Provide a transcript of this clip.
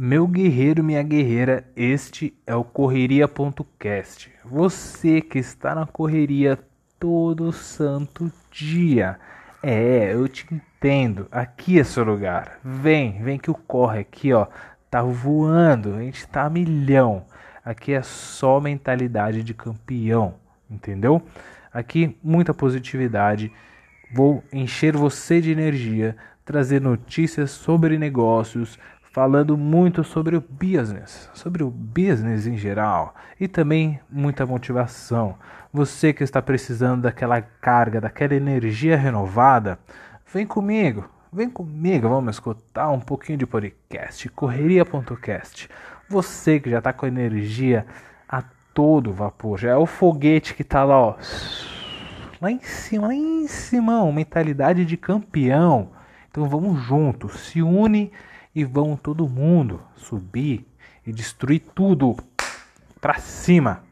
Meu guerreiro, minha guerreira, este é o Correria.cast. Você que está na correria todo santo dia. É, eu te entendo. Aqui é seu lugar. Vem, vem que o corre aqui, ó, tá voando. A gente tá a milhão. Aqui é só mentalidade de campeão, entendeu? Aqui muita positividade. Vou encher você de energia, trazer notícias sobre negócios, falando muito sobre o business, sobre o business em geral e também muita motivação. Você que está precisando daquela carga, daquela energia renovada, vem comigo, vem comigo, vamos escutar um pouquinho de podcast, correria.cast. Você que já está com energia a todo vapor, já é o foguete que está lá, ó, lá em cima, lá em cima, mentalidade de campeão. Então vamos juntos, se une e vão todo mundo subir e destruir tudo para cima.